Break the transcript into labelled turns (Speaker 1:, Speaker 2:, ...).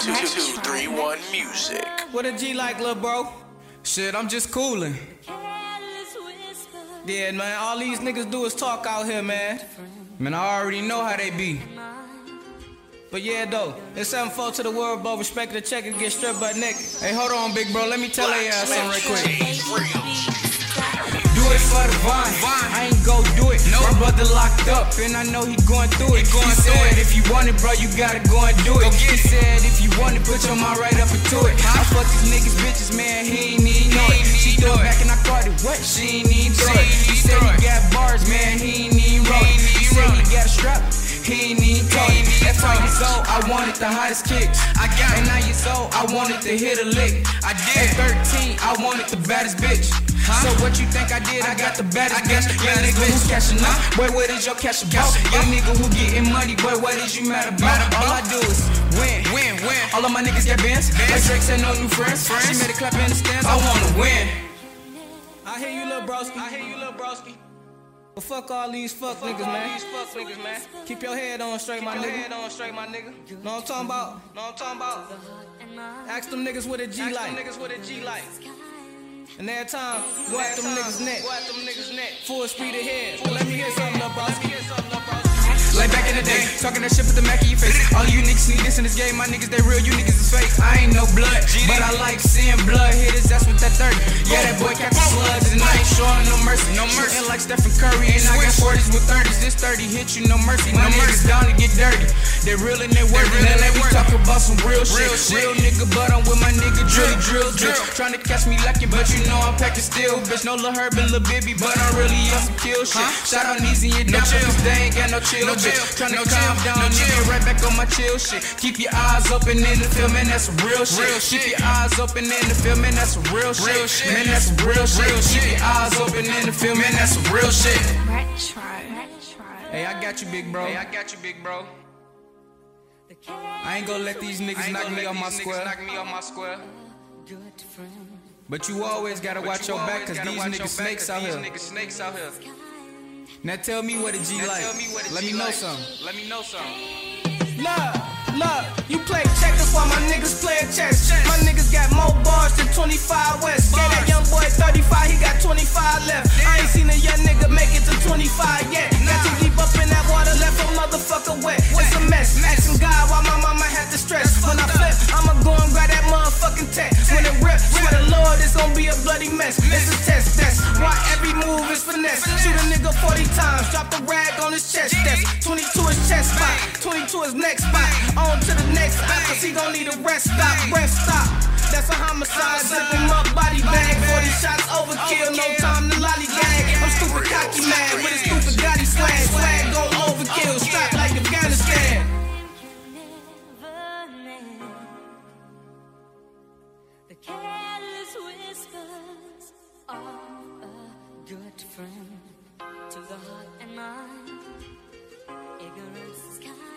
Speaker 1: 231 Music.
Speaker 2: What a G like, little bro? Shit, I'm just cooling. Yeah, man, all these niggas do is talk out here, man. Man, I already know how they be. But yeah, though, it's 7 4 to the world, bro. Respect the check and get stripped by Nick. Hey, hold on, big bro. Let me tell you something right quick. It. Brother locked up, and I know he going through it. He, he said, if you want it, bro, you gotta go and do it. He said, if you want it, put your mind right up into it. I fuck these niggas, bitches, man, he ain't know it. She threw it back and I caught it. What? She ain't even throw it. Told it. Years old, I wanted the hottest kicks. I got it. At nine years old, I wanted to hit a lick. I did. At 13, I wanted the baddest bitch. Huh? So what you think I did? I got the baddest I bitch. Young nigga who's cashing out. Boy, what is your cash about? Young nigga who getting money. Boy, what is you mad about? All I do is win, win, win. All of my niggas get bands. Like Drake said, no new friends. She made a clap in the stands. I wanna win. I hear you, little broski. I hear you, little broski. But fuck all these fuck fuck niggas, man. These fuck niggas, man. Keep your head on straight, Keep my nigga. Head on straight, my nigga. Know what I'm talking about? Know what I'm talking about? Ask them niggas what a G Ask like. Them niggas what a G like. And every time, go at them niggas neck. Go at them niggas neck. Full speed ahead. Let me hear something up, Let me hear something up, like back in the day, talking that shit with the Mac in your face. All you niggas need this in this game, my niggas they real, you niggas is fake. I ain't no blood, but I like seeing blood hitters. That's what that 30. Yeah, that boy showing no mercy. No mercy. like Stephen Curry and I got 40s with 30s. This 30 hit you, no mercy. No mercy down to get dirty. They real and they work. Really let me talk about some real shit. Real nigga, but I'm with my nigga drill, drill, drill. Trying to catch me lacking, but you know I'm packing still. Bitch, no Lil Herb and Lil Bibby, but I'm really on some kill shit. Shout out Easy and down, cause they ain't got no chill, bitch. Trying to calm down, nigga, right back on my chill shit. Keep your eyes open in the film, and that's some real shit. Keep your eyes open in the film, and that's some real shit. Man, that's some real shit. Keep your eyes open in the film, and that's some real shit. Retro. Hey, I got you, big bro. Hey, I got you, big bro. I ain't gonna let these niggas knock me off my square. Knock me off my square. But you always gotta watch your back, cause these niggas snakes out here. Now tell me what a G like. Let me know something. Let me know something. Look, look, you play checkers while my niggas play chess. My niggas got more bars than 25 West. Bloody mess. It's a test, that's why every move is finesse. Shoot a nigga 40 times, drop the rag on his chest. That's 22 his chest spot, 22 his next spot. On to the next spot, cause he gon' need a rest stop, rest stop. That's a homicide, zip up, body bag. 40 shots overkill, no time to lollygag.
Speaker 3: heart and mind. Ignorance is kind.